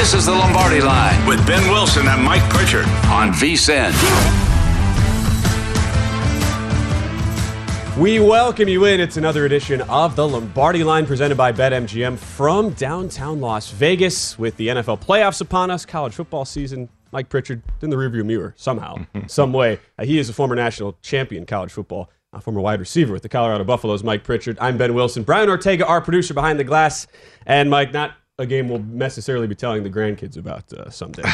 This is the Lombardi Line with Ben Wilson and Mike Pritchard on VSIN. We welcome you in. It's another edition of the Lombardi Line presented by BetMGM from downtown Las Vegas with the NFL playoffs upon us, college football season. Mike Pritchard in the rearview mirror somehow, some way. Uh, he is a former national champion college football, a former wide receiver with the Colorado Buffaloes. Mike Pritchard. I'm Ben Wilson. Brian Ortega, our producer behind the glass, and Mike. Not a game we'll necessarily be telling the grandkids about uh, someday.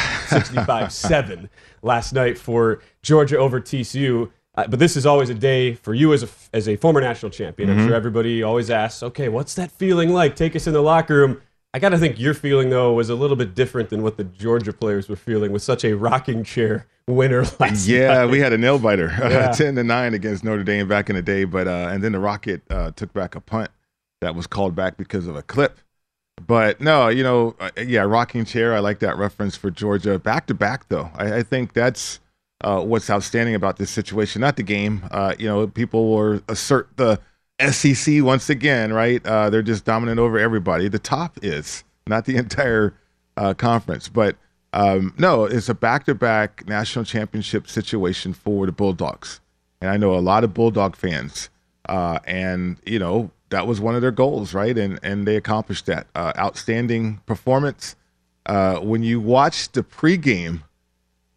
65-7 last night for Georgia over TCU. Uh, but this is always a day for you as a, as a former national champion. I'm Mhm. sure everybody always asks, okay, what's that feeling like? Take us in the locker room. I got to think your feeling, though, was a little bit different than what the Georgia players were feeling with such a rocking chair winner last Yeah, night. we had a nail biter, Yeah. ten to nine against Notre Dame back in the day. But uh, and then the Rocket uh, took back a punt that was called back because of a clip. But no, you know, uh, yeah, rocking chair. I like that reference for Georgia. Back to back, though, I, I think that's uh, what's outstanding about this situation. Not the game. Uh, you know, people will assert the SEC once again, right? Uh, they're just dominant over everybody. The top is not the entire uh, conference, but um, no, it's a back-to-back national championship situation for the Bulldogs, and I know a lot of Bulldog fans, uh, and you know that was one of their goals, right? And and they accomplished that. Uh, outstanding performance. Uh, when you watch the pregame,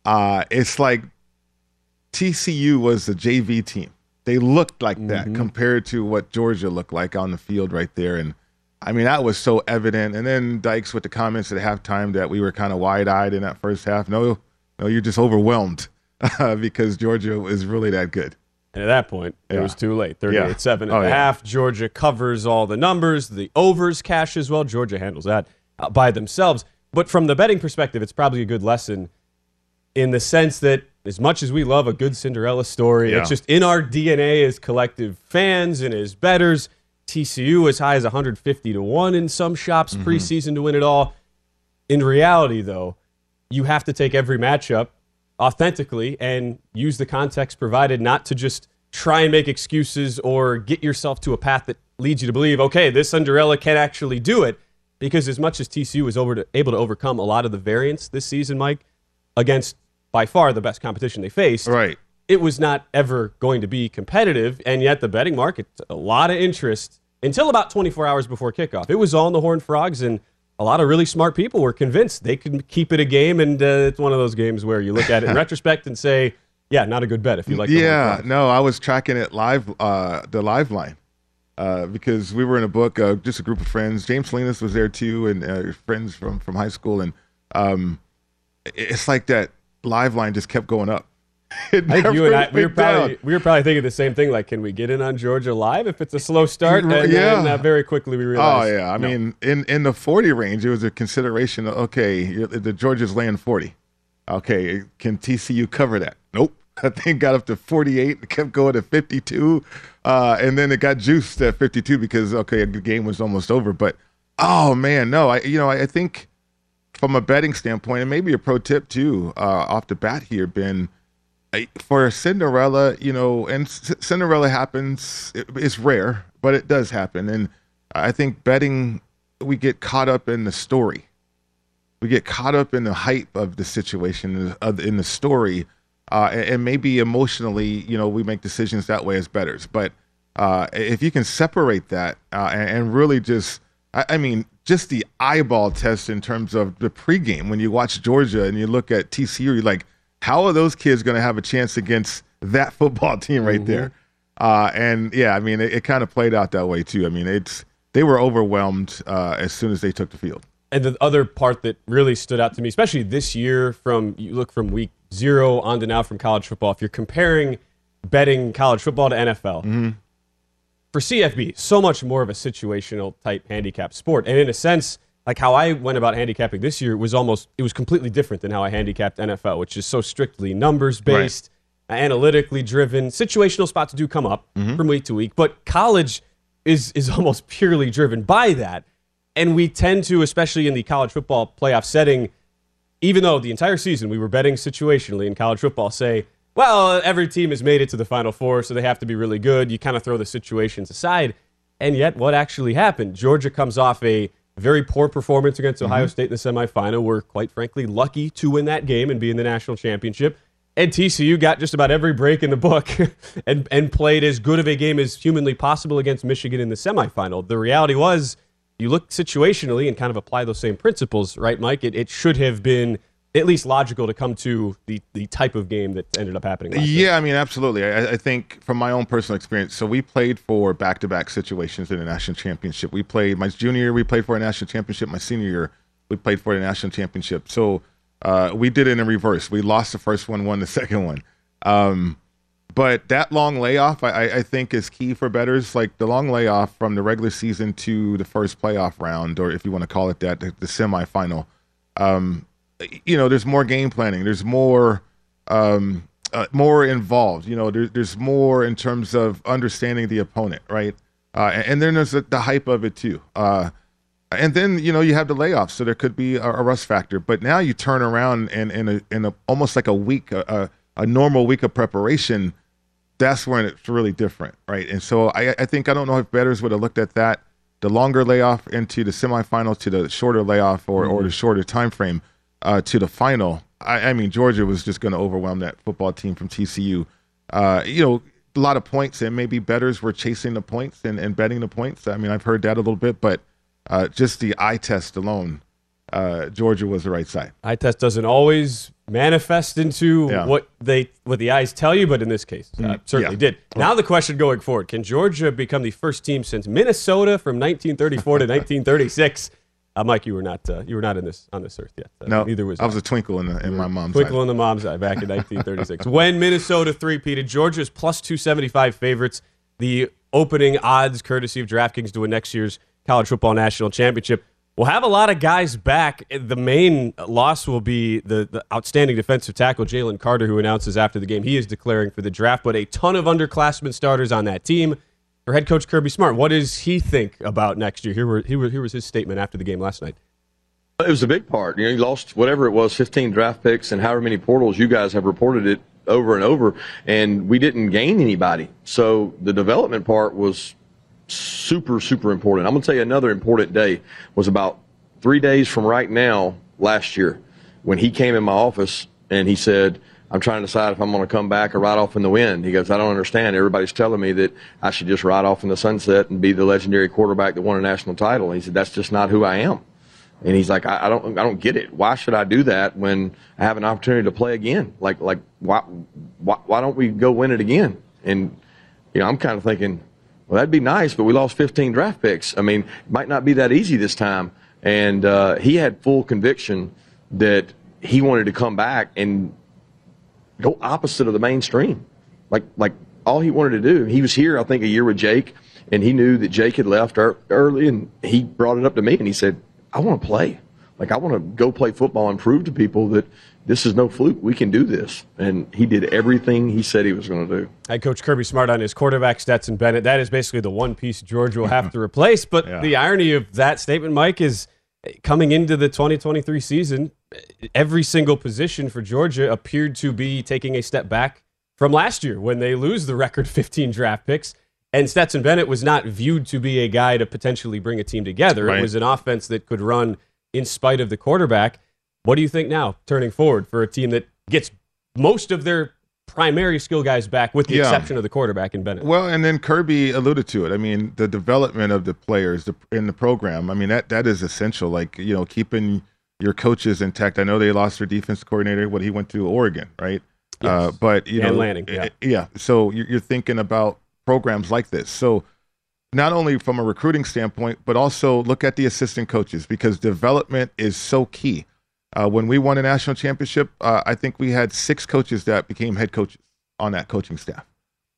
uh, it's like TCU was the JV team. They looked like that compared to what Georgia looked like on the field right there. And I mean, that was so evident. And then Dykes with the comments at halftime that we were kind of wide eyed in that first half. No, no, you're just overwhelmed because Georgia is really that good. And at that point, it Yeah. was too late. Yeah. 38 7 Oh, at the yeah. half. Georgia covers all the numbers. The overs cash as well. Georgia handles that uh, by themselves. But from the betting perspective, it's probably a good lesson in the sense that as much as we love a good Cinderella story, Yeah. it's just in our DNA as collective fans and as betters. TCU as high as 150 to 1 in some shops Mm-hmm. preseason to win it all. In reality, though, you have to take every matchup authentically and use the context provided, not to just try and make excuses or get yourself to a path that leads you to believe, okay, this Cinderella can actually do it. Because as much as TCU was over to, able to overcome a lot of the variance this season, Mike, against by far the best competition they faced, right? It was not ever going to be competitive, and yet the betting market a lot of interest until about 24 hours before kickoff. It was all in the Horned Frogs, and a lot of really smart people were convinced they could keep it a game. And uh, it's one of those games where you look at it in retrospect and say, "Yeah, not a good bet if you like." yeah, no, I was tracking it live, uh, the live line, uh, because we were in a book, uh, just a group of friends. James Salinas was there too, and uh, friends from from high school, and um, it's like that live line just kept going up. I think you and I we were probably we were probably thinking the same thing. Like, can we get in on Georgia live if it's a slow start? And yeah. then uh, very quickly we realized. Oh yeah, I no. mean, in in the forty range, it was a consideration. Of, okay, the Georgia's laying forty. Okay, can TCU cover that? Nope. I think got up to 48, kept going to 52, uh, and then it got juiced at 52 because okay, the game was almost over. But oh man, no, I you know I, I think from a betting standpoint, and maybe a pro tip too, uh, off the bat here, Ben, for Cinderella, you know, and C- Cinderella happens. It, it's rare, but it does happen, and I think betting we get caught up in the story. We get caught up in the hype of the situation, of, in the story, uh, and maybe emotionally, you know, we make decisions that way as betters. But uh, if you can separate that uh, and, really just, I, I, mean, just the eyeball test in terms of the pregame when you watch Georgia and you look at TCU, you're like, how are those kids going to have a chance against that football team right mm-hmm. there? Uh, and yeah, I mean, it, it kind of played out that way too. I mean, it's they were overwhelmed uh, as soon as they took the field. And the other part that really stood out to me, especially this year, from you look from week zero on to now from college football, if you're comparing betting college football to NFL, mm-hmm. for CFB, so much more of a situational type handicap sport. And in a sense, like how I went about handicapping this year was almost it was completely different than how I handicapped NFL, which is so strictly numbers based, right. analytically driven. Situational spots do come up mm-hmm. from week to week, but college is is almost purely driven by that. And we tend to, especially in the college football playoff setting, even though the entire season we were betting situationally in college football, say, well, every team has made it to the Final Four, so they have to be really good. You kind of throw the situations aside. And yet, what actually happened? Georgia comes off a very poor performance against Ohio mm-hmm. State in the semifinal. We're quite frankly lucky to win that game and be in the national championship. And TCU got just about every break in the book and, and played as good of a game as humanly possible against Michigan in the semifinal. The reality was you look situationally and kind of apply those same principles, right, Mike? It, it should have been at least logical to come to the, the type of game that ended up happening. yeah, I mean, absolutely. I, I, think from my own personal experience, so we played for back to back situations in the national championship. We played my junior year, we played for a national championship. My senior year, we played for the national championship. So uh, we did it in reverse. We lost the first one, won the second one. Um, but that long layoff, I, I, think, is key for betters. Like the long layoff from the regular season to the first playoff round, or if you want to call it that, the, the semifinal. Um, you know, there's more game planning. There's more, um, uh, more involved. You know, there, there's more in terms of understanding the opponent, right? Uh, and, and, then there's the, the, hype of it too. Uh, and then you know you have the layoffs, so there could be a, a rust factor. But now you turn around and in a, in a almost like a week, a, a normal week of preparation that's when it's really different, right? And so I, I think I don't know if betters would have looked at that the longer layoff into the semifinals to the shorter layoff or, mm-hmm. or the shorter time frame uh, to the final. I, I, mean, Georgia was just going to overwhelm that football team from TCU. Uh, you know, a lot of points, and maybe betters were chasing the points and, and betting the points. I mean, I've heard that a little bit, but uh, just the eye test alone, uh, Georgia was the right side. Eye test doesn't always manifest into yeah. what they what the eyes tell you, but in this case, uh, mm, certainly yeah. did. Now the question going forward: Can Georgia become the first team since Minnesota from 1934 to 1936? Uh, Mike, you were not uh, you were not in this on this earth yet. Uh, no, neither was I. I was a twinkle in, the, in my mom's twinkle eye. in the mom's eye back in 1936 when Minnesota three-peated. Georgia's plus 275 favorites. The opening odds, courtesy of DraftKings, to win next year's college football national championship. We'll have a lot of guys back. The main loss will be the, the outstanding defensive tackle, Jalen Carter, who announces after the game he is declaring for the draft, but a ton of underclassmen starters on that team. Head coach Kirby Smart, what does he think about next year? Here, were, here, were, here was his statement after the game last night. It was a big part. You know, he lost whatever it was, 15 draft picks, and however many portals you guys have reported it over and over, and we didn't gain anybody. So the development part was super, super important. I'm going to tell you another important day was about three days from right now last year when he came in my office and he said, I'm trying to decide if I'm going to come back or ride off in the wind. He goes, I don't understand. Everybody's telling me that I should just ride off in the sunset and be the legendary quarterback that won a national title. And he said, that's just not who I am. And he's like, I, I, don't, I don't get it. Why should I do that when I have an opportunity to play again? Like, like, why, why, why don't we go win it again? And, you know, I'm kind of thinking, Well, that'd be nice, but we lost 15 draft picks. I mean, it might not be that easy this time. And uh, he had full conviction that he wanted to come back and go opposite of the mainstream. Like, like all he wanted to do. He was here, I think, a year with Jake, and he knew that Jake had left early, and he brought it up to me, and he said, "I want to play. Like, I want to go play football and prove to people that." This is no fluke. We can do this. And he did everything he said he was going to do. Head coach Kirby Smart on his quarterback, Stetson Bennett. That is basically the one piece Georgia will have to replace. But yeah. the irony of that statement, Mike, is coming into the 2023 season, every single position for Georgia appeared to be taking a step back from last year when they lose the record 15 draft picks. And Stetson Bennett was not viewed to be a guy to potentially bring a team together. Right. It was an offense that could run in spite of the quarterback. What do you think now, turning forward, for a team that gets most of their primary skill guys back, with the yeah. exception of the quarterback in Bennett? Well, and then Kirby alluded to it. I mean, the development of the players in the program. I mean, that that is essential. Like you know, keeping your coaches intact. I know they lost their defense coordinator when he went to Oregon, right? Uh, yes. Uh, but you and know, Lanning, yeah. yeah. So you're thinking about programs like this. So not only from a recruiting standpoint, but also look at the assistant coaches because development is so key. Uh, when we won a national championship, uh, I think we had six coaches that became head coaches on that coaching staff.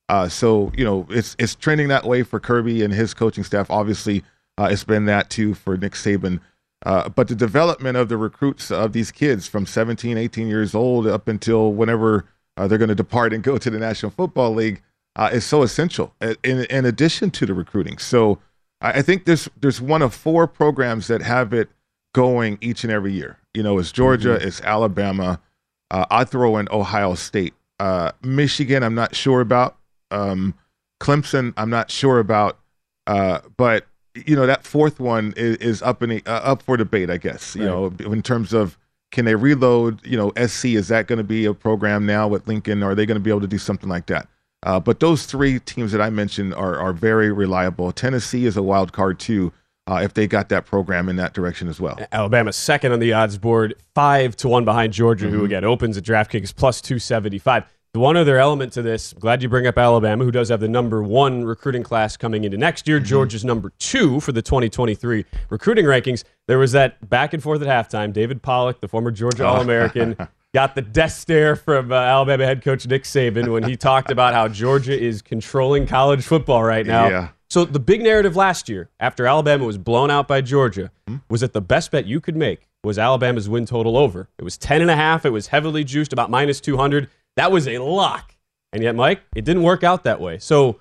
Uh, so you know it's it's trending that way for Kirby and his coaching staff. Obviously, uh, it's been that too for Nick Saban. Uh, but the development of the recruits of these kids from 17, 18 years old up until whenever uh, they're going to depart and go to the National Football League is so essential in, in addition to the recruiting. So I, I think there's there's one of four programs that have it going each and every year. You know, it's Georgia, mm-hmm. it's Alabama. Uh, I throw in Ohio State, uh, Michigan. I'm not sure about. Um, Clemson, I'm not sure about. Uh, but you know that fourth one is, is up in uh, up for debate, I guess. You right. know, in terms of can they reload? You know, SC is that going to be a program now with Lincoln? Or are they going to be able to do something like that? Uh, but those three teams that I mentioned are are very reliable. Tennessee is a wild card too. Uh, if they got that program in that direction as well. Alabama second on the odds board, five to one behind Georgia, mm-hmm. who again opens at DraftKings plus two seventy five. The one other element to this, glad you bring up Alabama, who does have the number one recruiting class coming into next year. Mm-hmm. Georgia's number two for the 2023 recruiting rankings. There was that back and forth at halftime. David Pollack, the former Georgia All American, got the death stare from uh, Alabama head coach Nick Saban when he talked about how Georgia is controlling college football right now. Yeah. So the big narrative last year, after Alabama was blown out by Georgia, mm-hmm. was that the best bet you could make was Alabama's win total over. It was 10 and a half. It was heavily juiced, about minus 200. That was a lock. And yet, Mike, it didn't work out that way. So,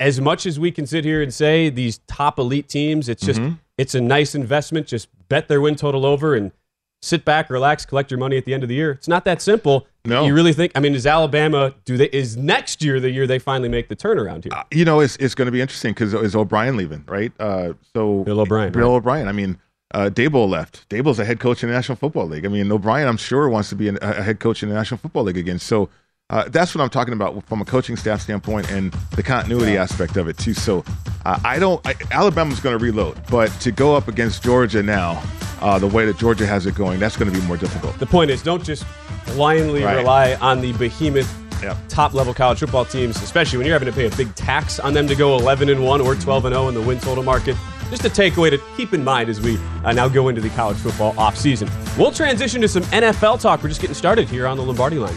as much as we can sit here and say these top elite teams, it's just mm-hmm. it's a nice investment. Just bet their win total over and sit back, relax, collect your money at the end of the year. It's not that simple. No, you really think? I mean, is Alabama do they is next year the year they finally make the turnaround here? Uh, you know, it's it's going to be interesting because is O'Brien leaving, right? Uh, so Bill O'Brien, Bill right? O'Brien. I mean, uh, Daboll left. Daboll's a head coach in the National Football League. I mean, O'Brien, I'm sure, wants to be an, a head coach in the National Football League again. So uh, that's what I'm talking about from a coaching staff standpoint and the continuity aspect of it too. So uh, I don't. I, Alabama's going to reload, but to go up against Georgia now, uh, the way that Georgia has it going, that's going to be more difficult. The point is, don't just blindly right. rely on the behemoth yep. top level college football teams, especially when you're having to pay a big tax on them to go 11 and one or 12 and 0 in the win total market just a takeaway to keep in mind as we uh, now go into the college football offseason. We'll transition to some NFL talk. We're just getting started here on the Lombardi line.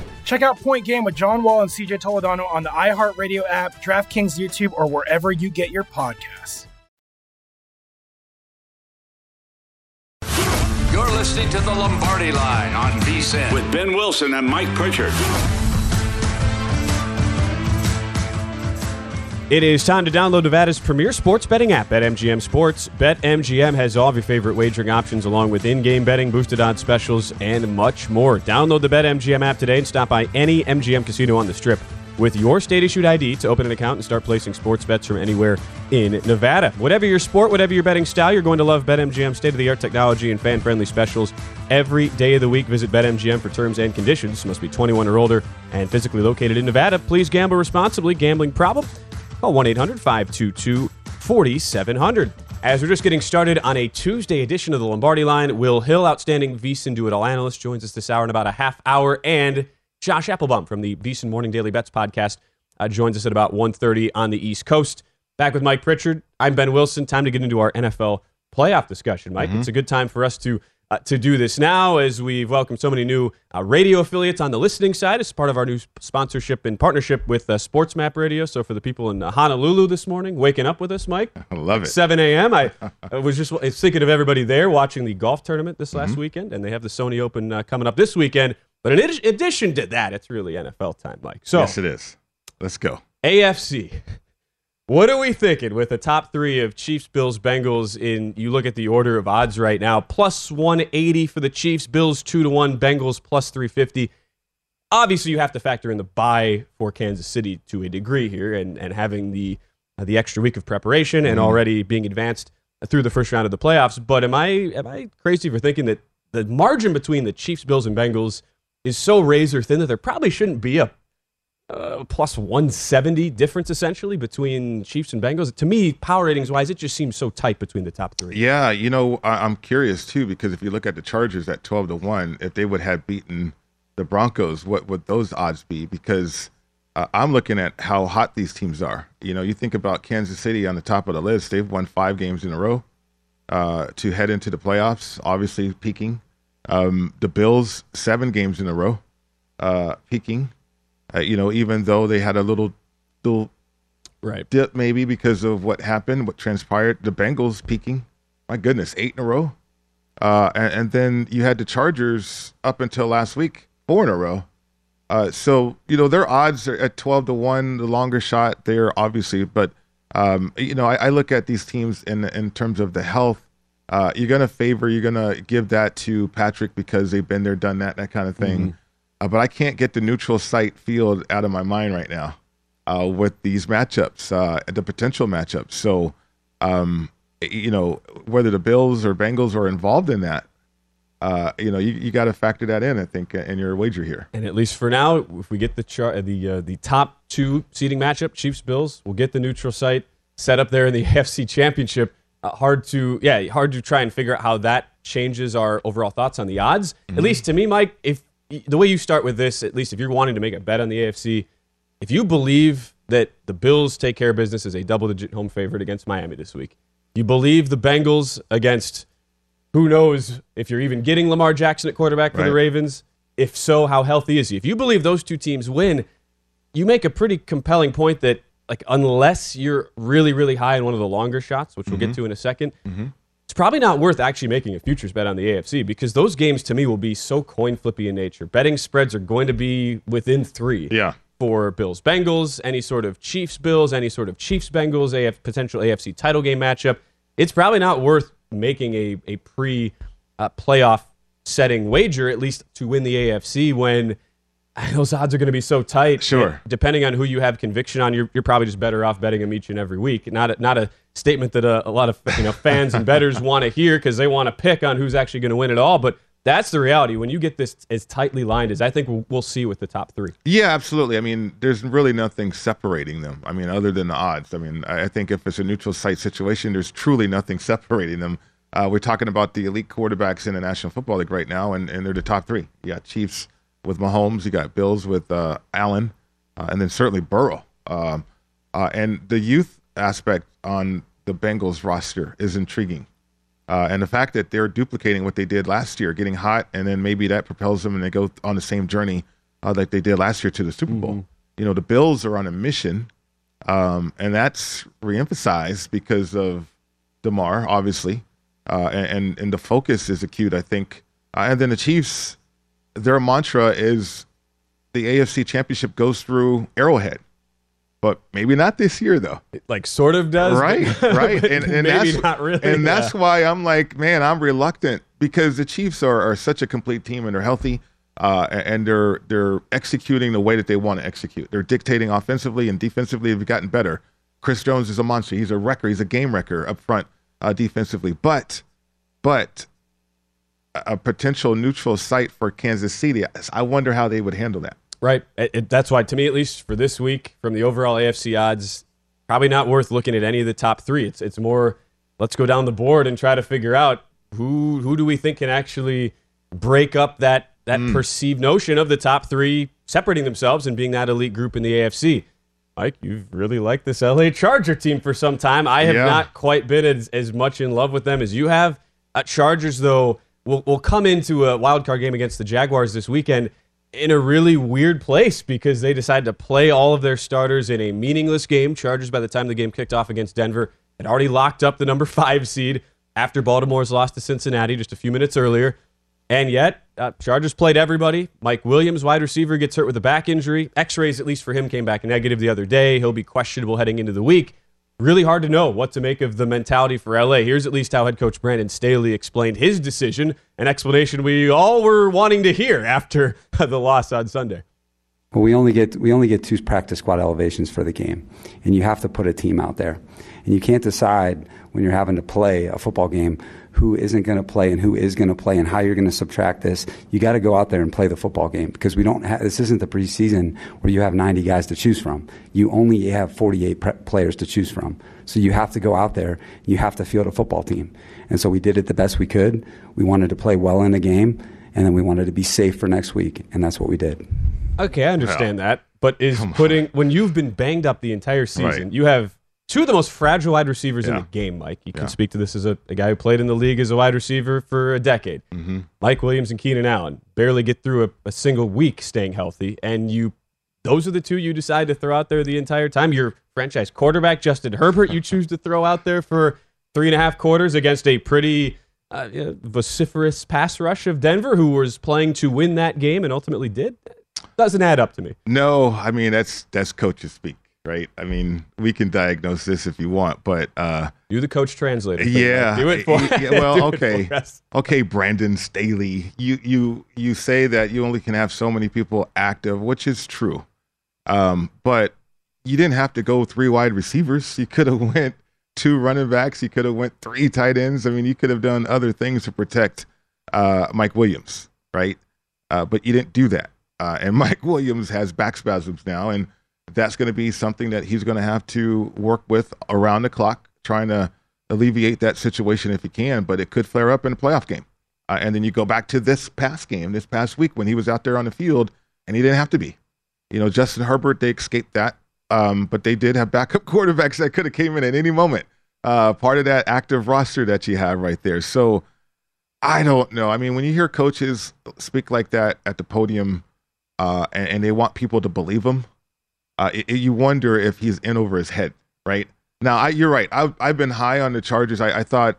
Check out Point Game with John Wall and CJ Toledano on the iHeartRadio app, DraftKings YouTube, or wherever you get your podcasts. You're listening to the Lombardi Line on VSIN with Ben Wilson and Mike Pritchard. It is time to download Nevada's premier sports betting app, BetMGM Sports. BetMGM has all of your favorite wagering options, along with in-game betting, boosted odds specials, and much more. Download the BetMGM app today and stop by any MGM casino on the Strip with your state-issued ID to open an account and start placing sports bets from anywhere in Nevada. Whatever your sport, whatever your betting style, you're going to love BetMGM state-of-the-art technology and fan-friendly specials every day of the week. Visit BetMGM for terms and conditions. Must be 21 or older and physically located in Nevada. Please gamble responsibly. Gambling problem? Call 1 800 522 4700. As we're just getting started on a Tuesday edition of the Lombardi line, Will Hill, outstanding VSIN Do It All analyst, joins us this hour in about a half hour. And Josh Applebaum from the VSIN Morning Daily Bets podcast uh, joins us at about 1.30 on the East Coast. Back with Mike Pritchard. I'm Ben Wilson. Time to get into our NFL playoff discussion, Mike. Mm-hmm. It's a good time for us to uh, to do this now as we've welcomed so many new uh, radio affiliates on the listening side as part of our new sponsorship and partnership with uh, Sports Map Radio. So for the people in uh, Honolulu this morning, waking up with us, Mike. I love it. 7 a.m. I, I was just thinking of everybody there watching the golf tournament this last mm-hmm. weekend, and they have the Sony Open uh, coming up this weekend. But in addition to that, it's really NFL time, Mike. So yes, it is. Let's go. AFC. What are we thinking with the top three of Chiefs, Bills, Bengals? In you look at the order of odds right now: plus one eighty for the Chiefs, Bills two to one, Bengals plus three fifty. Obviously, you have to factor in the bye for Kansas City to a degree here, and and having the uh, the extra week of preparation and mm-hmm. already being advanced through the first round of the playoffs. But am I am I crazy for thinking that the margin between the Chiefs, Bills, and Bengals is so razor thin that there probably shouldn't be a uh, plus 170 difference essentially between Chiefs and Bengals. To me, power ratings wise, it just seems so tight between the top three. Yeah, you know, I- am curious too because if you look at the Chargers at 12 to one, if they would have beaten the Broncos, what would those odds be? Because uh, I'm looking at how hot these teams are. You know, you think about Kansas City on the top of the list; they've won five games in a row uh, to head into the playoffs. Obviously, peaking. Um, the Bills seven games in a row, uh, peaking uh, you know, even though they had a little, little right dip maybe because of what happened, what transpired. The Bengals peaking, my goodness, eight in a row, uh, and, and, then you had the Chargers up until last week, four in a row. Uh, so you know their odds are at twelve to one, the longer shot there, obviously. But um, you know, I, I, look at these teams in in terms of the health. Uh, you're gonna favor, you're gonna give that to Patrick because they've been there, done that, that kind of thing. Mm-hmm uh, but I can't get the neutral site field out of my mind right now uh, with these matchups, uh, the potential matchups. So, um, you know, whether the Bills or Bengals are involved in that, uh, you know, you, you got to factor that in, I think, in your wager here. And at least for now, if we get the chart, the uh, the top two seeding matchup, Chiefs Bills, we'll get the neutral site set up there in the AFC Championship. Uh, hard to yeah, hard to try and figure out how that changes our overall thoughts on the odds. Mm-hmm. At least to me, Mike, if the way you start with this, at least if you're wanting to make a bet on the AFC, if you believe that the Bills take care of business as a double-digit home favorite against Miami this week. You believe the Bengals against who knows if you're even getting Lamar Jackson at quarterback for the Ravens. If so, how healthy is he? If you believe those two teams win, you make a pretty compelling point that like unless you're really really high in one of the longer shots, which we'll get Mhm. to in a 2nd Mm-hmm. It's probably not worth actually making a futures bet on the AFC because those games to me will be so coin flippy in nature. Betting spreads are going to be within three. Yeah. For Bills Bengals, any sort of Chiefs Bills, any sort of Chiefs Bengals, AF, potential AFC title game matchup. It's probably not worth making a, a pre uh, playoff setting wager, at least to win the AFC when those odds are going to be so tight. Sure. Depending on who you have conviction on, you're, you're probably just better off betting them each and every week. Not a, not a statement that a, a lot of you know fans and bettors want to hear because they want to pick on who's actually going to win it all. But that's the reality. When you get this as tightly lined as I think we'll, we'll see with the top three. Yeah, absolutely. I mean, there's really nothing separating them. I mean, other than the odds. I mean, I I think if it's a neutral site situation, there's truly nothing separating them. Uh, we're talking about the elite quarterbacks in the National Football League right now, and, and they're the top three. You got Chiefs with Mahomes, you got Bills with uh, Allen, uh, and then certainly Burrow. Um, uh, and the youth aspect on the Bengals roster is intriguing. Uh, and the fact that they're duplicating what they did last year, getting hot, and then maybe that propels them and they go on the same journey uh, like they did last year to the Super Bowl. You know, the Bills are on a mission, um, and that's reemphasized because of Damar, obviously, uh, and, and and the focus is acute, I think. Uh, and then the Chiefs, their mantra is the AFC Championship goes through Arrowhead, but maybe not this year though. It, like sort of does, but- right? Right, and, and maybe that's not really. and that's why I'm like, man, I'm reluctant because the Chiefs are, are such a complete team and they're healthy. Uh, and they're they're executing the way that they want to execute. They're dictating offensively and defensively. They've gotten better. Chris Jones is a monster. He's a wrecker. He's a game wrecker up front uh, defensively. But but a potential neutral site for Kansas City. I wonder how they would handle that. Right. It, it- that's why, to me at least, for this week, from the overall AFC odds, probably not worth looking at any of the top three. It's it's more let's go down the board and try to figure out who who do we think can actually break up that that perceived notion of the top three separating themselves and being that elite group in the AFC. Mike, you've really liked this LA Charger team for some time. I have Yeah. not quite been as, as much in love with them as you have. Uh, Chargers, though, will will come into a wild card game against the Jaguars this weekend in a really weird place because they decided to play all of their starters in a meaningless game. Chargers, by the time the game kicked off against Denver, had already locked up the number five seed after Baltimore's loss to Cincinnati just a few minutes earlier. And yet, uh, Chargers played everybody. Mike Williams, wide receiver, gets hurt with a back injury. X rays, at least for him, came back negative the other day. He'll be questionable heading into the week. Really hard to know what to make of the mentality for LA. Here's at least how head coach Brandon Staley explained his decision, an explanation we all were wanting to hear after the loss on Sunday. Well, we only get we only get two practice squad elevations for the game, and you have to put a team out there, and you can't decide when you're having to play a football game who isn't going to play and who is going to play and how you're going to subtract this. You got to go out there and play the football game because we don't. have, this isn't the preseason where you have 90 guys to choose from. You only have 48 pre- players to choose from. So you have to go out there. You have to field a football team, and so we did it the best we could. We wanted to play well in the game, and then we wanted to be safe for next week, and that's what we did. Okay, I understand that. But is putting when you've been banged up the entire season, Right. you have two of the most fragile wide receivers in the game, Mike. You can Yeah. speak to this as a, a guy who played in the league as a wide receiver for a decade. Mm-hmm. Mike Williams and Keenan Allen barely get through a, a single week staying healthy, and you those are the two you decide to throw out there the entire time. Your franchise quarterback Justin Herbert, you choose to throw out there for three and a half quarters against a pretty uh, vociferous pass rush of Denver, who was playing to win that game and ultimately did. Doesn't add up to me. No, I mean that's that's coaches speak, right? I mean we can diagnose this if you want, but uh, you the coach translator. Yeah, do it for. yeah, well, okay, okay, Brandon Staley. You you you say that you only can have so many people active, which is true, um, but you didn't have to go three wide receivers. You could have went two running backs. You could have went three tight ends. I mean, you could have done other things to protect uh, Mike Williams, right? Uh, but you didn't do that. Uh, and Mike Williams has back spasms now, and that's going to be something that he's going to have to work with around the clock, trying to alleviate that situation if he can. But it could flare up in a playoff game. Uh, and then you go back to this past game, this past week when he was out there on the field, and he didn't have to be. You know, Justin Herbert, they escaped that. um, but they did have backup quarterbacks that could have came in at any moment. Uh, part of that active roster that you have right there. So I don't know. I mean, when you hear coaches speak like that at the podium, uh, and, and, they want people to believe them, uh, it, it, you wonder if he's in over his head, right? Now, I, you're right. I've, I've been high on the Chargers. I, I thought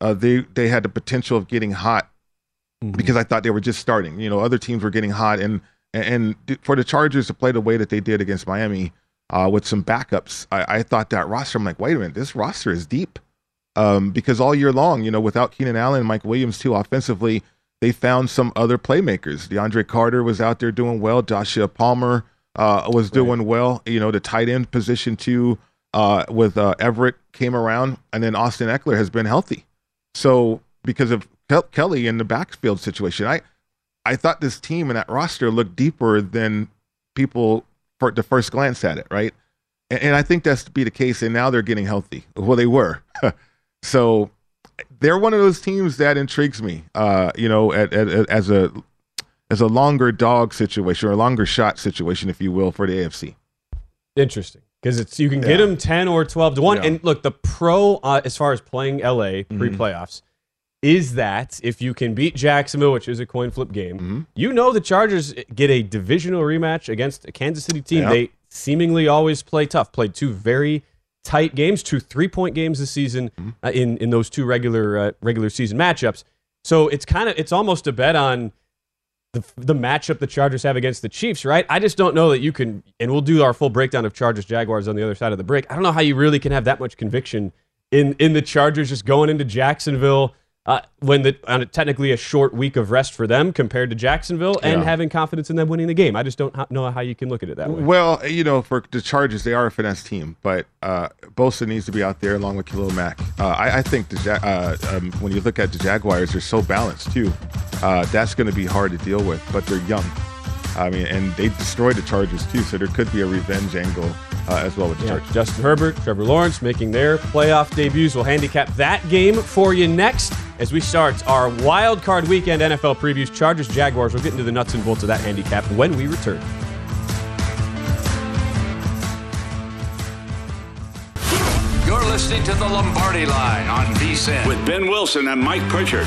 uh, they they had the potential of getting hot mm-hmm. because I thought they were just starting. You know, other teams were getting hot, and and, and for the Chargers to play the way that they did against Miami uh, with some backups, I, I, thought that roster. I'm like, wait a minute, this roster is deep um, because all year long, you know, without Keenan Allen and Mike Williams too offensively, they found some other playmakers. DeAndre Carter was out there doing well. Joshua Palmer uh, was doing right. well. You know, the tight end position too uh, with uh, Everett came around, and then Austin Ekeler has been healthy. So because of Kel- Kelley in the backfield situation, I I thought this team and that roster looked deeper than people for the first glance at it, right? And, and I think that's to be the case. And now they're getting healthy. Well, they were. so they're one of those teams that intrigues me. Uh, you know, at, at, at, as a as a longer dog situation or a longer shot situation, if you will, for the AFC. Interesting because it's you can yeah. get them ten or twelve to one. Yeah. And look, the pro uh, as far as playing LA pre playoffs mm-hmm. is that if you can beat Jacksonville, which is a coin flip game, mm-hmm. you know the Chargers get a divisional rematch against a Kansas City team. Yep. They seemingly always play tough. Played two very tight games, two three point games this season mm-hmm. uh, in in those two regular uh, regular season matchups. So it's kind of it's almost a bet on the, the matchup the Chargers have against the Chiefs, right? I just don't know that you can, and we'll do our full breakdown of Chargers Jaguars on the other side of the break. I don't know how you really can have that much conviction in in the Chargers just going into Jacksonville uh, when the on a, technically a short week of rest for them compared to Jacksonville, and yeah. having confidence in them winning the game. I just don't ha- know how you can look at it that way. Well, you know, for the Chargers, they are a finesse team, but uh, Bosa needs to be out there along with Khalil Mack. Uh, I, I, think the uh, um, when you look at the Jaguars, they're so balanced too. Uh, that's going to be hard to deal with, but they're young. I mean, and they destroyed the Chargers too, so there could be a revenge angle uh, as well with the yeah. Chargers. Justin Herbert, Trevor Lawrence making their playoff debuts. We'll handicap that game for you next as we start our wild card weekend NFL previews. Chargers, Jaguars. We'll get into the nuts and bolts of that handicap when we return. You're listening to the Lombardi Line on VSIN with Ben Wilson and Mike Pritchard.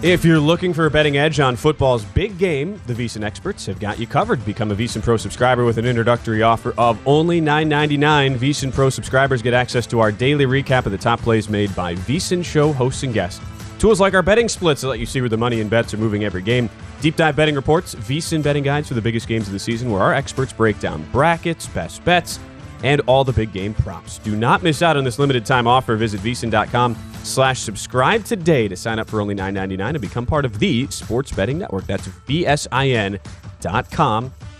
If you're looking for a betting edge on football's big game, the VSIN experts have got you covered. Become a VSIN Pro subscriber with an introductory offer of only $9.99. VSIN Pro subscribers get access to our daily recap of the top plays made by VSIN show hosts and guests. Tools like our betting splits that let you see where the money and bets are moving every game. Deep dive betting reports, VSIN betting guides for the biggest games of the season, where our experts break down brackets, best bets, and all the big game props. Do not miss out on this limited time offer. Visit VSIN.com slash subscribe today to sign up for only $9.99 and become part of the Sports Betting Network. That's VSIN.com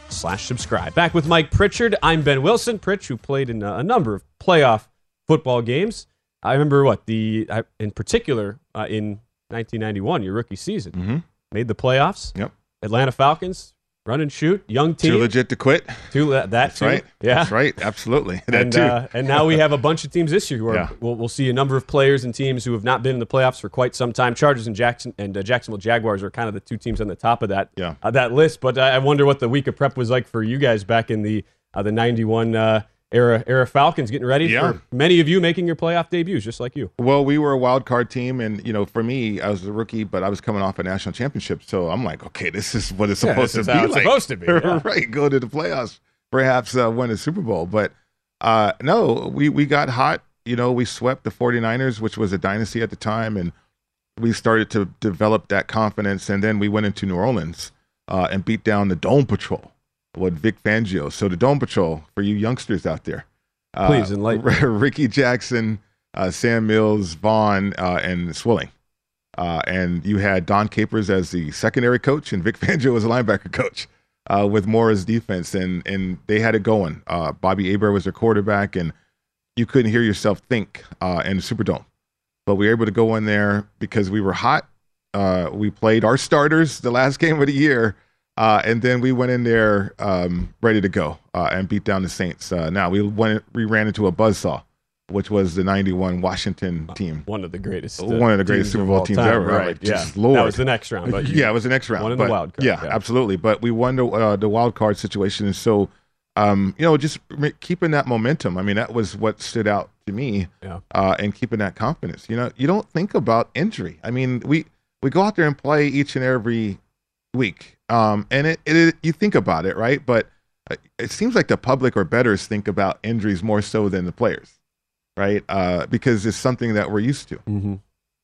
slash subscribe. Back with Mike Pritchard. I'm Ben Wilson. Pritch, who played in a, number of playoff football games. I remember what the in particular uh, in 1991, your rookie season, mm-hmm. made the playoffs. Yep. Atlanta Falcons run and shoot, young team. Too legit to quit. Too that That's too. right. Yeah, that's right. Absolutely. That and, too. Uh, and now we have a bunch of teams this year who are. Yeah. We'll, we'll, see a number of players and teams who have not been in the playoffs for quite some time. Chargers and Jackson and uh, Jacksonville Jaguars are kind of the two teams on the top of that yeah. Uh, that list. But I wonder what the week of prep was like for you guys back in the uh, the '91 era era Falcons getting ready yeah. for many of you making your playoff debuts, just like you. Well, we were a wild card team, and you know, for me, I was a rookie, but I was coming off a national championship, so I'm like, okay, this is what it's supposed yeah, to be. It's like. supposed to be, yeah. right? Go to the playoffs, perhaps uh, win a Super Bowl, but uh, no, we we got hot. You know, we swept the 49ers, which was a dynasty at the time, and we started to develop that confidence, and then we went into New Orleans uh, and beat down the Dome Patrol with Vic Fangio. So the Dome Patrol for you youngsters out there. Uh, Please enlighten. Rickey Jackson, uh, Sam Mills, Vaughn, uh, and Swilling. Uh, and you had Dom Capers as the secondary coach, and Vic Fangio as a linebacker coach uh, with Mora's defense, and and they had it going. Uh, Bobby Hebert was their quarterback, and you couldn't hear yourself think in the Superdome. But we were able to go in there because we were hot. we played our starters the last game of the year, uh, and then we went in there um, ready to go uh, and beat down the Saints. Uh, now we went, we ran into a buzzsaw which was the '91 Washington team. One of the greatest. uh, One of the greatest Super Bowl teams time, ever. Right. Like, yeah. Lord. That was the next round. But yeah, it was the next round. One in the wild card. Yeah, absolutely. But we won the, uh, the wild card situation, and so um, you know, just keeping that momentum. I mean, that was what stood out to me, Yeah. uh, and keeping that confidence. You know, you don't think about injury. I mean, we we go out there and play each and every week, um, and it, it you think about it, right? But uh, it seems like the public or betters think about injuries more so than the players, right? Uh, because it's something that we're used to. Mm-hmm.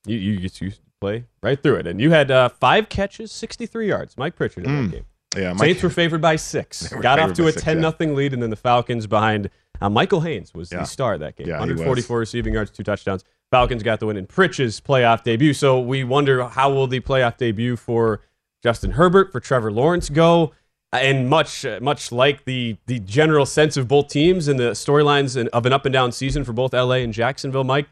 You you just used to play right through it, and you had uh, five catches, sixty-three yards. Mike Pritchard in Mm. that game. Yeah, Mike- Saints were favored by six. Got off to a ten yeah. nothing lead, and then the Falcons behind. Uh, Michael Haynes was Yeah. the star of that game. Yeah, 144 receiving yards, two touchdowns. Falcons got the win in Pritch's playoff debut. So we wonder how will the playoff debut for Justin Herbert, for Trevor Lawrence go, and much uh, much like the the general sense of both teams and the storylines of an up and down season for both LA and Jacksonville. Mike,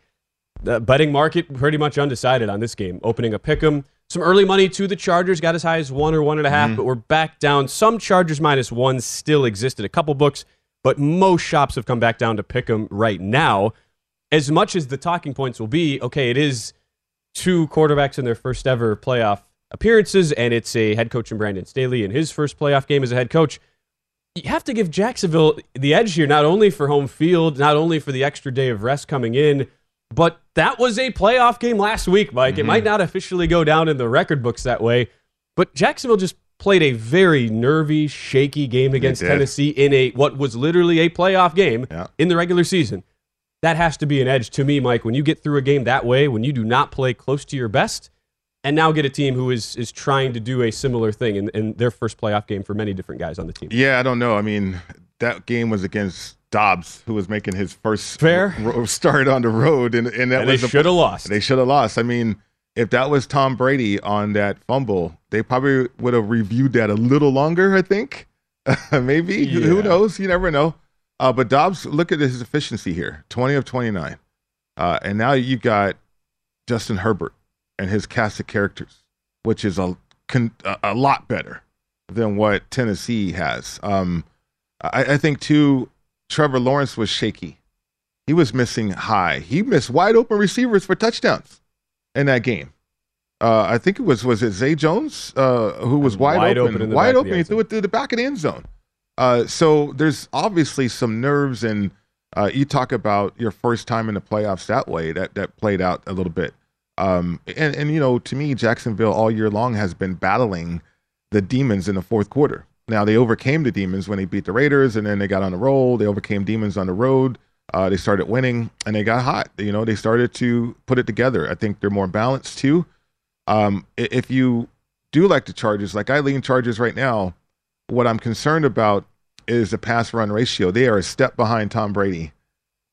the betting market pretty much undecided on this game. Opening a pick 'em. Some early money to the Chargers got as high as one or one and a half, Mhm. but we're back down. Some Chargers minus one still existed. A couple books, but most shops have come back down to pick 'em right now. As much as the talking points will be, okay, it is two quarterbacks in their first ever playoff appearances, and it's a head coach in Brandon Staley in his first playoff game as a head coach. You have to give Jacksonville the edge here, not only for home field, not only for the extra day of rest coming in, but that was a playoff game last week, Mike. It might mm-hmm. not officially go down in the record books that way, but Jacksonville just played a very nervy, shaky game against. Tennessee in a what was literally a playoff game in the regular season. That has to be an edge to me, Mike. When you get through a game that way, when you do not play close to your best, and now get a team who is is trying to do a similar thing in, in their first playoff game for many different guys on the team. Yeah, I don't know. I mean, that game was against Dobbs, who was making his first Fair. ro- start on the road, and and that And they was a- shoulda lost. They should have lost. I mean, if that was Tom Brady on that fumble, they probably would have reviewed that a little longer. I think, maybe. Who knows? You never know. Uh, but Dobbs, look at his efficiency here: twenty of twenty-nine, uh, and now you've got Justin Herbert and his cast of characters, which is a con- a, a lot better than what Tennessee has. Um, I, I think too, Trevor Lawrence was shaky. He was missing high. He missed wide open receivers for touchdowns in that game. Uh, I think it was was it Zay Jones uh, who was wide, Wide open, open wide open. He threw it through the back of the end zone. Uh, so there's obviously some nerves, and uh, you talk about your first time in the playoffs that way. That that played out a little bit. Um, and and you know, to me, Jacksonville all year long has been battling the demons in the fourth quarter. Now they overcame the demons when they beat the Raiders, and then they got on the roll. They overcame demons on the road. Uh, they started winning, and they got hot. You know, they started to put it together. I think they're more balanced too. Um, if you do like the Chargers, like I lean Chargers right now, what I'm concerned about is the pass run ratio. They are a step behind Tom Brady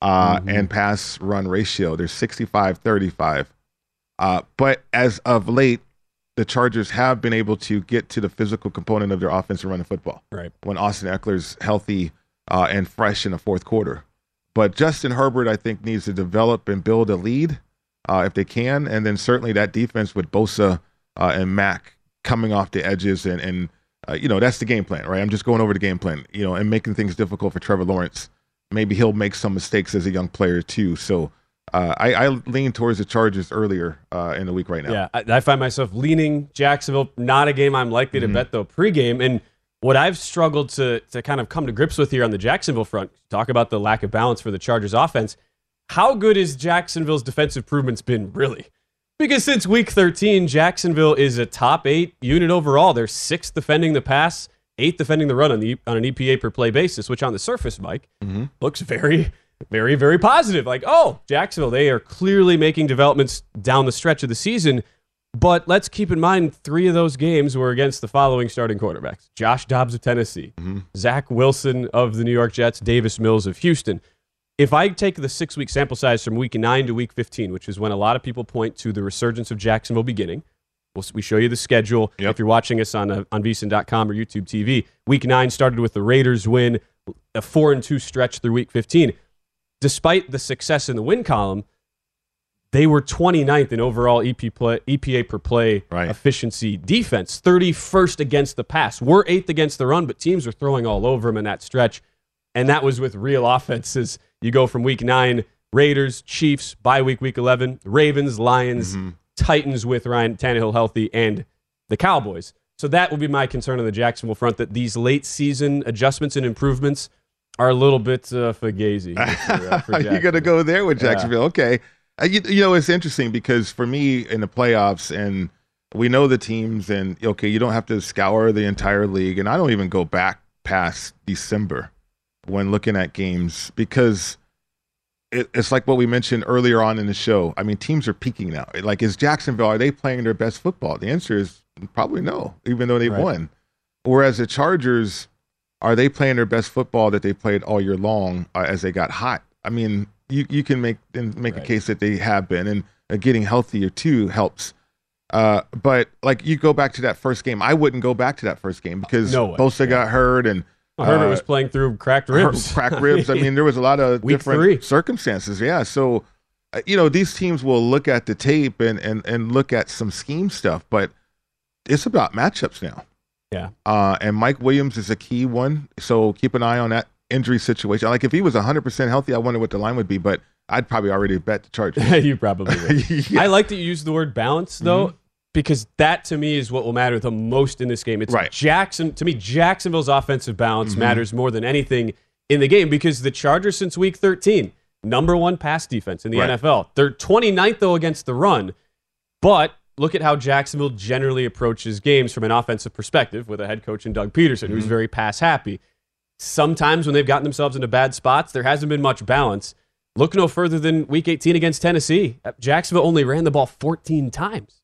uh, and pass run ratio. They're 65 35. Uh, but as of late, the Chargers have been able to get to the physical component of their offense and running football. Right. When Austin Ekeler's healthy uh, and fresh in the fourth quarter. But Justin Herbert, I think, needs to develop and build a lead uh, if they can. And then certainly that defense with Bosa uh, and Mack coming off the edges. And, and uh, you know, that's the game plan, right? I'm just going over the game plan, you know, and making things difficult for Trevor Lawrence. Maybe he'll make some mistakes as a young player, too. So uh, I, I lean towards the Chargers earlier uh, in the week right now. Yeah, I, I find myself leaning Jacksonville. Not a game I'm likely to Mhm. bet though pregame. And what I've struggled to to kind of come to grips with here on the Jacksonville front, talk about the lack of balance for the Chargers offense. How good is Jacksonville's defensive improvements been really? Because since week 13, Jacksonville is a top eight unit overall. They're sixth defending the pass, eighth defending the run on the on an EPA per play basis, which on the surface, Mike, looks very, very, very positive. Like, oh, Jacksonville, they are clearly making developments down the stretch of the season. But let's keep in mind three of those games were against the following starting quarterbacks Josh Dobbs of Tennessee, Zach Wilson of the New York Jets, Davis Mills of Houston. If I take the six week sample size from week 9 to week 15, which is when a lot of people point to the resurgence of Jacksonville beginning, we'll, we show you the schedule. If you're watching us on, uh, on VSiN.com or YouTube TV, week 9 started with the Raiders win, a 4 and 2 stretch through week 15. Despite the success in the win column, they were 29th in overall EP play, EPA per play efficiency defense, 31st against the pass. We're eighth against the run, but teams were throwing all over them in that stretch. And that was with real offenses. You go from week nine Raiders, Chiefs, bye week, week 11, Ravens, Lions, Mm-hmm. Titans with Ryan Tannehill healthy, and the Cowboys. So that would be my concern on the Jacksonville front that these late season adjustments and improvements are a little bit uh, fugazi. for, uh, for You're going to go there with Yeah. Jacksonville. Okay. Uh, you, you know, it's interesting because for me in the playoffs, and we know the teams, and okay, you don't have to scour the entire league. And I don't even go back past December when looking at games because it, it's like what we mentioned earlier on in the show. I mean, teams are peaking now. Like, is Jacksonville, are they playing their best football? The answer is probably no, even though they Right. won. Whereas the Chargers, are they playing their best football that they played all year long uh, as they got hot? I mean, you, you can make and make a case that they have been, and uh, getting healthier too helps. Uh, but like you go back to that first game, I wouldn't go back to that first game because No way. Bosa got hurt and Well, Herbert uh, was playing through cracked ribs. cracked ribs. I mean, there was a lot of different three. circumstances. Yeah, so uh, you know these teams will look at the tape and and and look at some scheme stuff, but it's about matchups now. Yeah. Uh, and Mike Williams is a key one, so keep an eye on that injury situation. Like if he was 100% healthy, I wonder what the line would be, but I'd probably already bet the Chargers. you probably would. I like that you use the word balance though, Mm-hmm. because that to me is what will matter the most in this game. It's Right. Jackson to me, Jacksonville's offensive balance Mhm. matters more than anything in the game because the Chargers since week 13, number one pass defense in the Right. NFL. They're 29th though against the run, but look at how Jacksonville generally approaches games from an offensive perspective with a head coach in Doug Pederson, who's Mhm. very pass happy. Sometimes when they've gotten themselves into bad spots, there hasn't been much balance. Look no further than week 18 against Tennessee. Jacksonville only ran the ball 14 times.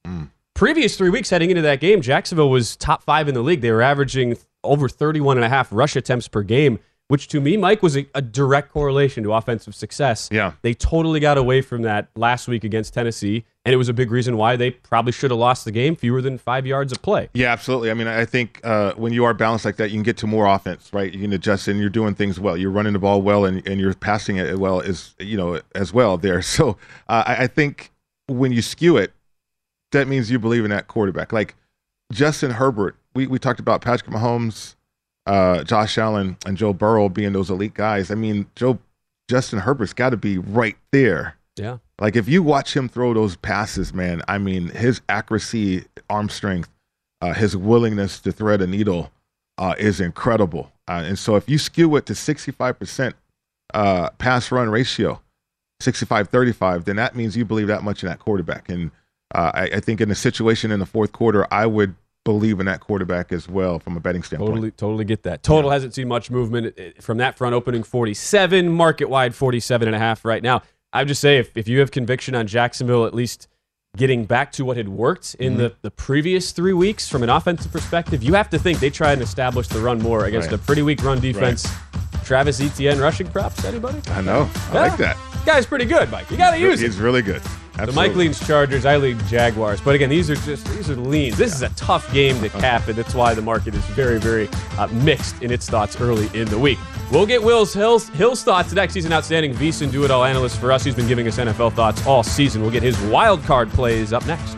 Previous three weeks heading into that game, Jacksonville was top five in the league. They were averaging over 31 and a half rush attempts per game, which to me, Mike, was a, a direct correlation to offensive success. Yeah. They totally got away from that last week against Tennessee, and it was a big reason why they probably should have lost the game fewer than five yards of play. Yeah, absolutely. I mean, I think uh, when you are balanced like that, you can get to more offense, right? You can adjust and you're doing things well. You're running the ball well and, and you're passing it well as you know as well there. So uh, I, I think when you skew it, that means you believe in that quarterback. Like Justin Herbert, we, we talked about Patrick Mahomes, uh, Josh Allen, and Joe Burrow being those elite guys. I mean, Joe Justin Herbert's got to be right there. Yeah. Like if you watch him throw those passes, man, I mean his accuracy, arm strength, uh, his willingness to thread a needle uh, is incredible. Uh, and so if you skew it to 65% uh, pass run ratio, 65 35, then that means you believe that much in that quarterback. And uh, I, I think in the situation in the fourth quarter, I would believe in that quarterback as well from a betting standpoint. Totally, totally get that. Total hasn't seen much movement it- from that front opening 47, market wide 47 and a half right now. I would just say if, if you have conviction on Jacksonville at least getting back to what had worked in Mhm. the, the previous three weeks from an offensive perspective, you have to think they try and establish the run more against Right. a pretty weak run defense. Travis Etienne rushing props, anybody? I know. I Yeah. like that. Guy's pretty good, Mike. You got to use it. He's really good. So Mike leans Chargers, I lean Jaguars. But again, these are just these are leans. This is a tough game to cap, and that's why the market is very, very uh, mixed in its thoughts early in the week. We'll get Will's Hill's, Hill's thoughts next. He's an outstanding VSiN do-it-all analyst for us. He's been giving us NFL thoughts all season. We'll get his wild card plays up next.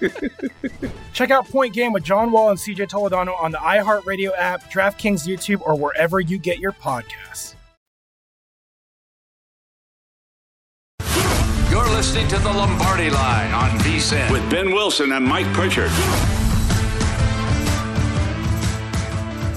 Check out Point Game with John Wall and CJ Toledano on the iHeartRadio app, DraftKings YouTube, or wherever you get your podcasts. You're listening to the Lombardi Line on VSIN with Ben Wilson and Mike Pritchard.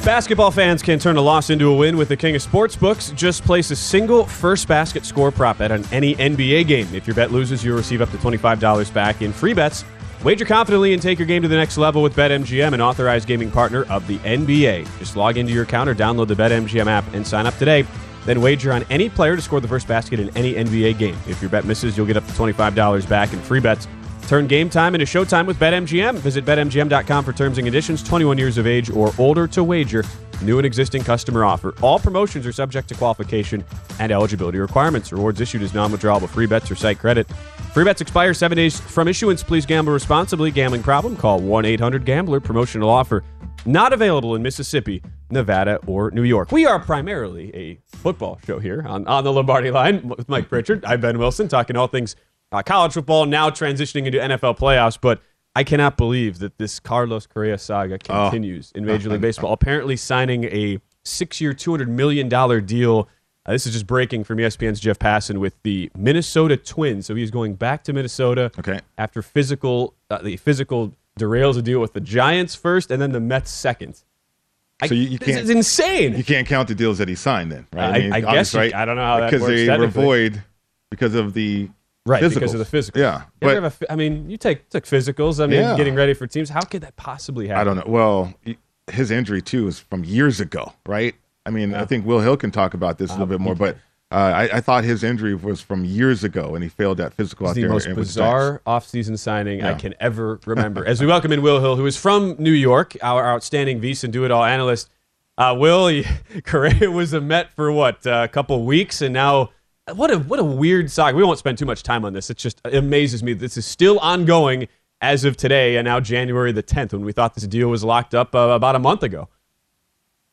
Basketball fans can turn a loss into a win with the king of sportsbooks. Just place a single first basket score prop bet on any NBA game. If your bet loses, you'll receive up to $25 back in free bets. Wager confidently and take your game to the next level with BetMGM, an authorized gaming partner of the NBA. Just log into your account or download the BetMGM app and sign up today. Then wager on any player to score the first basket in any NBA game. If your bet misses, you'll get up to $25 back in free bets. Turn game time into showtime with BetMGM. Visit BetMGM.com for terms and conditions. 21 years of age or older to wager. New and existing customer offer. All promotions are subject to qualification and eligibility requirements. Rewards issued as non-withdrawable free bets or site credit. Free bets expire seven days from issuance. Please gamble responsibly. Gambling problem? Call 1-800-GAMBLER. Promotional offer not available in Mississippi, Nevada, or New York. We are primarily a football show here on, on the Lombardi line with Mike Pritchard. I'm Ben Wilson, talking all things uh, college football, now transitioning into NFL playoffs. But I cannot believe that this Carlos Correa saga continues in Major League Baseball. Apparently signing a six-year, $200 million deal. Uh, this is just breaking from ESPN's Jeff Passan with the Minnesota Twins. So he's going back to Minnesota okay. after physical, uh, the physical derails a deal with the Giants first and then the Mets second. I- So you, you can't. is insane. You can't count the deals that he signed then, right? I- I guess obviously, you- I don't know how that because they were void because of the Right, because of the physical. Yeah, but a I mean, you take took physicals. I mean, Yeah. getting ready for teams. How could that possibly happen? I don't know. Well, his injury too is from years ago, right? I mean, I think Will Hill can talk about this a little bit more, but uh, I, I thought his injury was from years ago, and he failed that physical It's out the there. most and with the bizarre offseason signing I can ever remember. As we welcome in Will Hill, who is from New York, our outstanding VSiN Do It All analyst. Uh, Will, Correa was a Met for what uh, a couple weeks, and now what a what a weird saga. We won't spend too much time on this. It just it amazes me this is still ongoing as of today, and now January the 10th, when we thought this deal was locked up uh, about a month ago.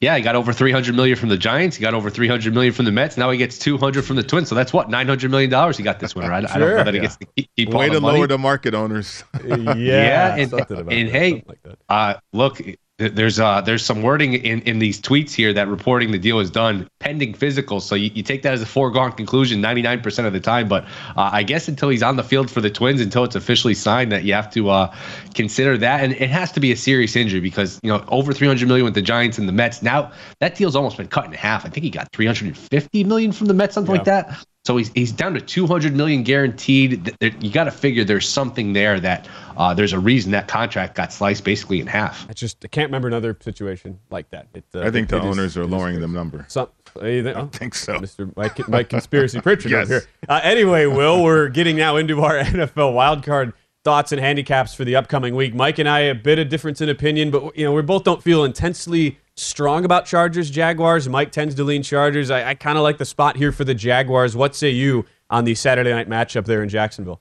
Yeah, he got over 300 million from the Giants. He got over 300 million from the Mets. Now he gets 200 from the Twins. So that's what 900 million dollars he got this winter. I, I don't know Sure. that he Yeah. gets to keep, keep all Way the to money. lower the market owners. yeah, yeah, and, and hey, uh, look, th- there's uh, there's some wording in, in these tweets here that reporting the deal is done pending physicals. So you, you take that as a foregone conclusion 99% of the time. But uh, I guess until he's on the field for the Twins, until it's officially signed, that you have to uh, consider that, and it has to be a serious injury because you know over 300 million with the Giants and the Mets. Now that deal's almost been cut in half. I think he got 350 million from the Mets, something like that. So he's, he's down to 200 million guaranteed. You got to figure there's something there that uh, there's a reason that contract got sliced basically in half. I just I can't remember another situation like that. It, uh, I think the it is- owners are lowering crazy. the number. Some, I think so. Mr. Mike, Mike Conspiracy Pritchard Yes. over here. Uh, anyway, Will, we're getting now into our NFL wildcard thoughts and handicaps for the upcoming week. Mike and I a bit of difference in opinion, but you know we both don't feel intensely strong about Chargers Jaguars. Mike tends to lean Chargers. I, I kind of like the spot here for the Jaguars. What say you on the Saturday night matchup there in Jacksonville?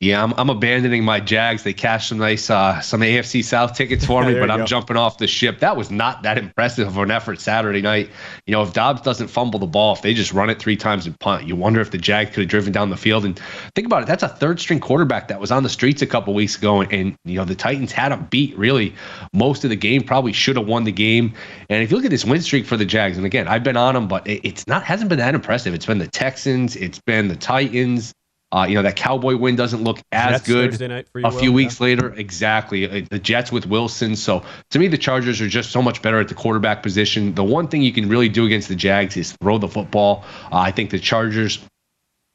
Yeah, I'm, I'm abandoning my Jags. They cashed some nice uh, some AFC South tickets for me, but I'm go. jumping off the ship. That was not that impressive of an effort Saturday night. You know, if Dobbs doesn't fumble the ball, if they just run it three times and punt, you wonder if the Jags could have driven down the field. And think about it, that's a third string quarterback that was on the streets a couple weeks ago, and, and you know the Titans had him beat really most of the game. Probably should have won the game. And if you look at this win streak for the Jags, and again, I've been on them, but it, it's not hasn't been that impressive. It's been the Texans, it's been the Titans. Uh, you know that Cowboy win doesn't look as Jets good a few weeks yeah. later. Exactly, uh, the Jets with Wilson. So to me, the Chargers are just so much better at the quarterback position. The one thing you can really do against the Jags is throw the football. Uh, I think the Chargers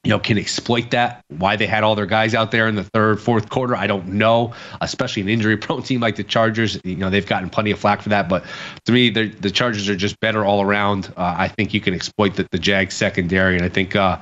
you know, can exploit that. Why they had all their guys out there in the third, fourth quarter, I don't know. Especially an injury-prone team like the Chargers, you know, they've gotten plenty of flack for that. But to me, the Chargers are just better all around. Uh, I think you can exploit the, the Jags secondary, and I think uh,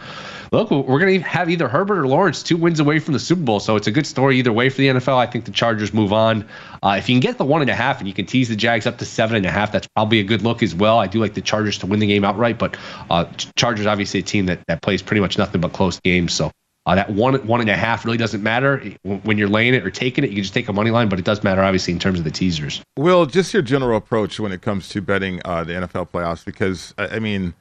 look, we're going to have either Herbert or Lawrence two wins away from the Super Bowl. So it's a good story either way for the NFL. I think the Chargers move on. Uh, if you can get the one and a half and you can tease the Jags up to seven and a half, that's probably a good look as well. I do like the Chargers to win the game outright, but uh, Chargers obviously a team that, that plays pretty much nothing but close games. So uh, that one one and a half really doesn't matter when you're laying it or taking it. You can just take a money line, but it does matter obviously in terms of the teasers. Will, just your general approach when it comes to betting uh, the NFL playoffs, because I mean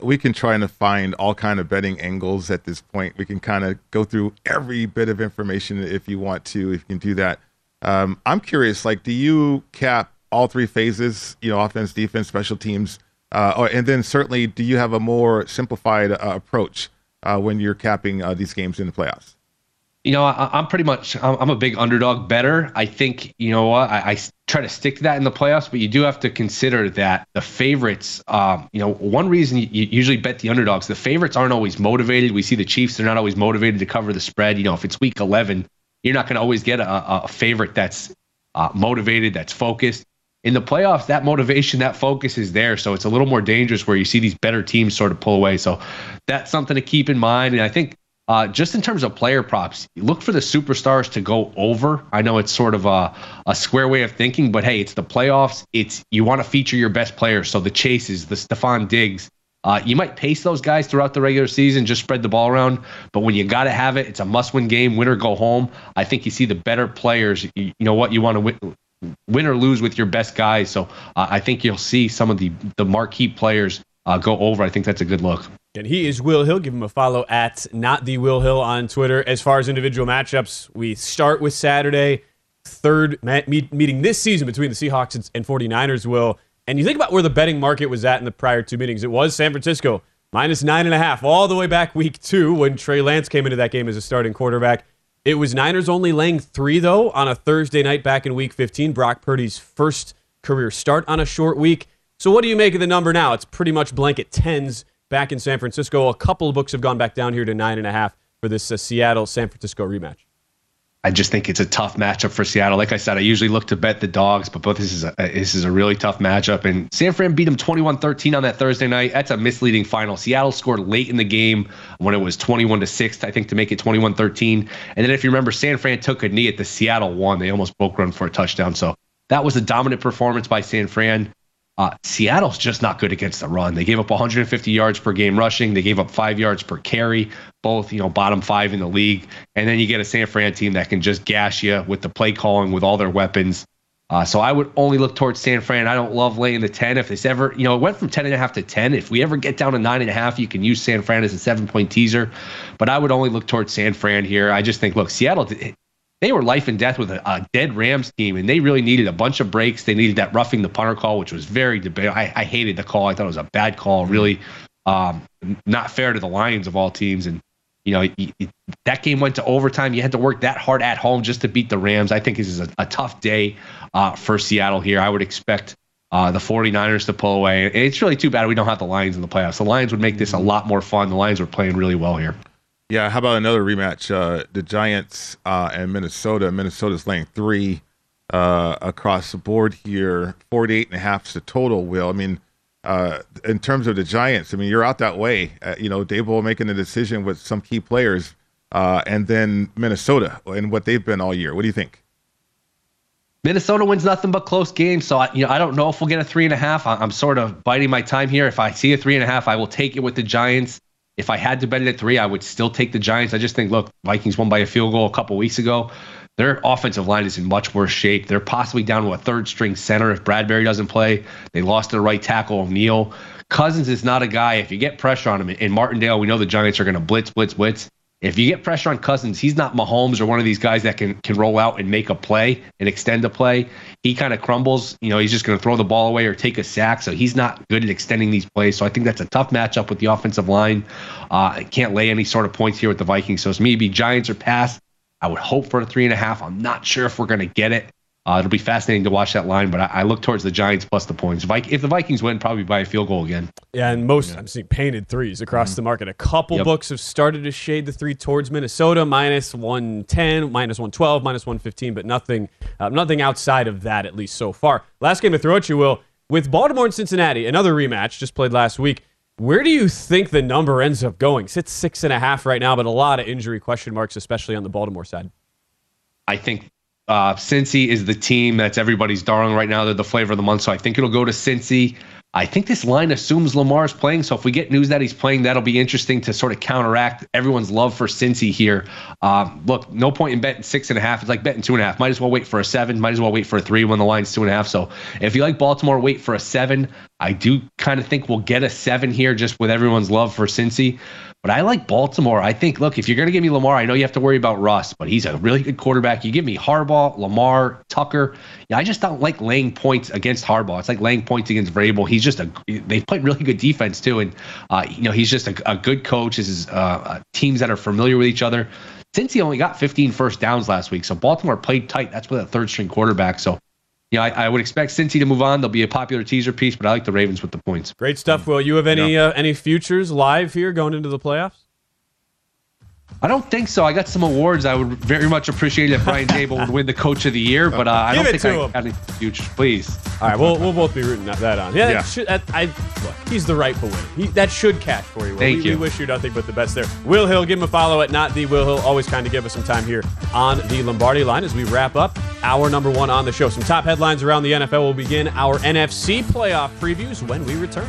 we can try and find all kind of betting angles at this point. We can kind of go through every bit of information if you want to. If you can do that, um, I'm curious. Like, do you cap all three phases? You know, offense, defense, special teams, uh, or, and then certainly, do you have a more simplified uh, approach uh, when you're capping uh, these games in the playoffs? You know, I, am pretty much I'm, a big underdog better. I think you know what I, I, try to stick to that in the playoffs, but you do have to consider that the favorites. Um, you know, one reason you, usually bet the underdogs, the favorites aren't always motivated. We see the Chiefs; they're not always motivated to cover the spread. You know, if it's Week 11, you're not going to always get a, a favorite that's uh, motivated, that's focused. In the playoffs, that motivation, that focus is there. So it's a little more dangerous where you see these better teams sort of pull away. So that's something to keep in mind. And I think uh, just in terms of player props, look for the superstars to go over. I know it's sort of a, a square way of thinking, but hey, it's the playoffs. It's you want to feature your best players. So the chases, the Stefon Diggs. Uh, you might pace those guys throughout the regular season, just spread the ball around. But when you got to have it, it's a must-win game, win or go home. I think you see the better players. You, you know what you want to win, win or lose with your best guys. So uh, I think you'll see some of the the marquee players uh, go over. I think that's a good look. And he is Will Hill. Give him a follow at not the Will Hill on Twitter. As far as individual matchups, we start with Saturday, third meeting this season between the Seahawks and 49ers, Will. And you think about where the betting market was at in the prior two meetings. It was San Francisco, minus nine and a half, all the way back week two when Trey Lance came into that game as a starting quarterback. It was Niners only laying three, though, on a Thursday night back in week 15. Brock Purdy's first career start on a short week. So, what do you make of the number now? It's pretty much blanket tens back in San Francisco. A couple of books have gone back down here to nine and a half for this uh, Seattle San Francisco rematch. I just think it's a tough matchup for Seattle. Like I said, I usually look to bet the dogs, but both this is a, this is a really tough matchup. And San Fran beat them 21-13 on that Thursday night. That's a misleading final. Seattle scored late in the game when it was 21 to 6, I think, to make it 21-13. And then if you remember, San Fran took a knee at the Seattle one. They almost broke run for a touchdown. So that was a dominant performance by San Fran. Uh, Seattle's just not good against the run. They gave up 150 yards per game rushing. They gave up five yards per carry, both you know bottom five in the league. And then you get a San Fran team that can just gash you with the play calling with all their weapons. Uh, so I would only look towards San Fran. I don't love laying the 10. If it's ever, you know, it went from 10 and a half to 10. If we ever get down to nine and a half, you can use San Fran as a seven point teaser. But I would only look towards San Fran here. I just think, look, Seattle, they were life and death with a, a, dead Rams team, and they really needed a bunch of breaks. They needed that roughing the punter call, which was very debatable. I, I hated the call. I thought it was a bad call, really um, not fair to the Lions of all teams. And you know that game went to overtime. You had to work that hard at home just to beat the Rams. I think this is a, a tough day uh, for Seattle here. I would expect uh, the 49ers to pull away. it's really too bad we don't have the Lions in the playoffs. The Lions would make this a lot more fun. The Lions were playing really well here. Yeah, how about another rematch? Uh, the Giants uh, and Minnesota. Minnesota's laying three uh, across the board here. 48 and a half is the total, Will. I mean, uh, in terms of the Giants, I mean, you're out that way. Uh, you know, Daboll making a decision with some key players, uh, and then Minnesota and what they've been all year. What do you think? Minnesota wins nothing but close games, so I, you know I don't know if we'll get a three and a half. I'm sort of biding my time here. If I see a three and a half, I will take it with the Giants. If I had to bet it at three, I would still take the Giants. I just think, look, Vikings won by a field goal a couple weeks ago. Their offensive line is in much worse shape. They're possibly down to a third string center if Bradbury doesn't play. They lost their right tackle, O'Neill. Cousins is not a guy, if you get pressure on him in Martindale, we know the Giants are going to blitz, blitz, blitz. If you get pressure on Cousins, he's not Mahomes or one of these guys that can can roll out and make a play and extend a play. He kind of crumbles. You know, he's just going to throw the ball away or take a sack. So he's not good at extending these plays. So I think that's a tough matchup with the offensive line. Uh, can't lay any sort of points here with the Vikings. So it's maybe Giants or pass. I would hope for a three and a half. I'm not sure if we're going to get it. Uh, it'll be fascinating to watch that line, but I, I, look towards the Giants plus the points. If, if, the Vikings win, probably by a field goal again. Yeah, and most yeah. I'm seeing painted threes across mm-hmm. the market. A couple yep. books have started to shade the three towards Minnesota, minus 110, minus 112, minus 115, but nothing, uh, nothing outside of that at least so far. Last game to throw at you, Will, with Baltimore and Cincinnati, another rematch just played last week. Where do you think the number ends up going? It's six and a half right now, but a lot of injury question marks, especially on the Baltimore side. I think uh, Cincy is the team that's everybody's darling right now. They're the flavor of the month. So I think it'll go to Cincy. I think this line assumes Lamar's playing. So if we get news that he's playing, that'll be interesting to sort of counteract everyone's love for Cincy here. Um, look, no point in betting six and a half. It's like betting two and a half. Might as well wait for a seven. Might as well wait for a three when the line's two and a half. So if you like Baltimore, wait for a seven. I do kind of think we'll get a seven here just with everyone's love for Cincy. But I like Baltimore. I think, look, if you're going to give me Lamar, I know you have to worry about Russ, but he's a really good quarterback. You give me Harbaugh, Lamar, Tucker. Yeah, I just don't like laying points against Harbaugh. It's like laying points against Vrabel. He's just a. They've played really good defense too, and uh, you know he's just a, a good coach. This is uh, uh, teams that are familiar with each other. Cincy only got 15 first downs last week, so Baltimore played tight. That's with a third string quarterback. So yeah, I, I, would expect Cincy to move on. They'll be a popular teaser piece, but I like the Ravens with the points. Great stuff, Will. You have any yeah. uh, any futures live here going into the playoffs? I don't think so. I got some awards. I would very much appreciate if Brian Daboll would win the Coach of the Year, but uh, I don't think I him. have any future. Please. All right, we'll we'll both be rooting that on. Yeah, yeah. Should, I, I, look, he's the rightful winner. He, that should cash for you. Thank we, you. We wish you nothing but the best there. Will Hill, give him a follow at not the Will Hill. Always kind to give us some time here on the Lombardi line as we wrap up our number one on the show. Some top headlines around the NFL will begin our NFC playoff previews when we return.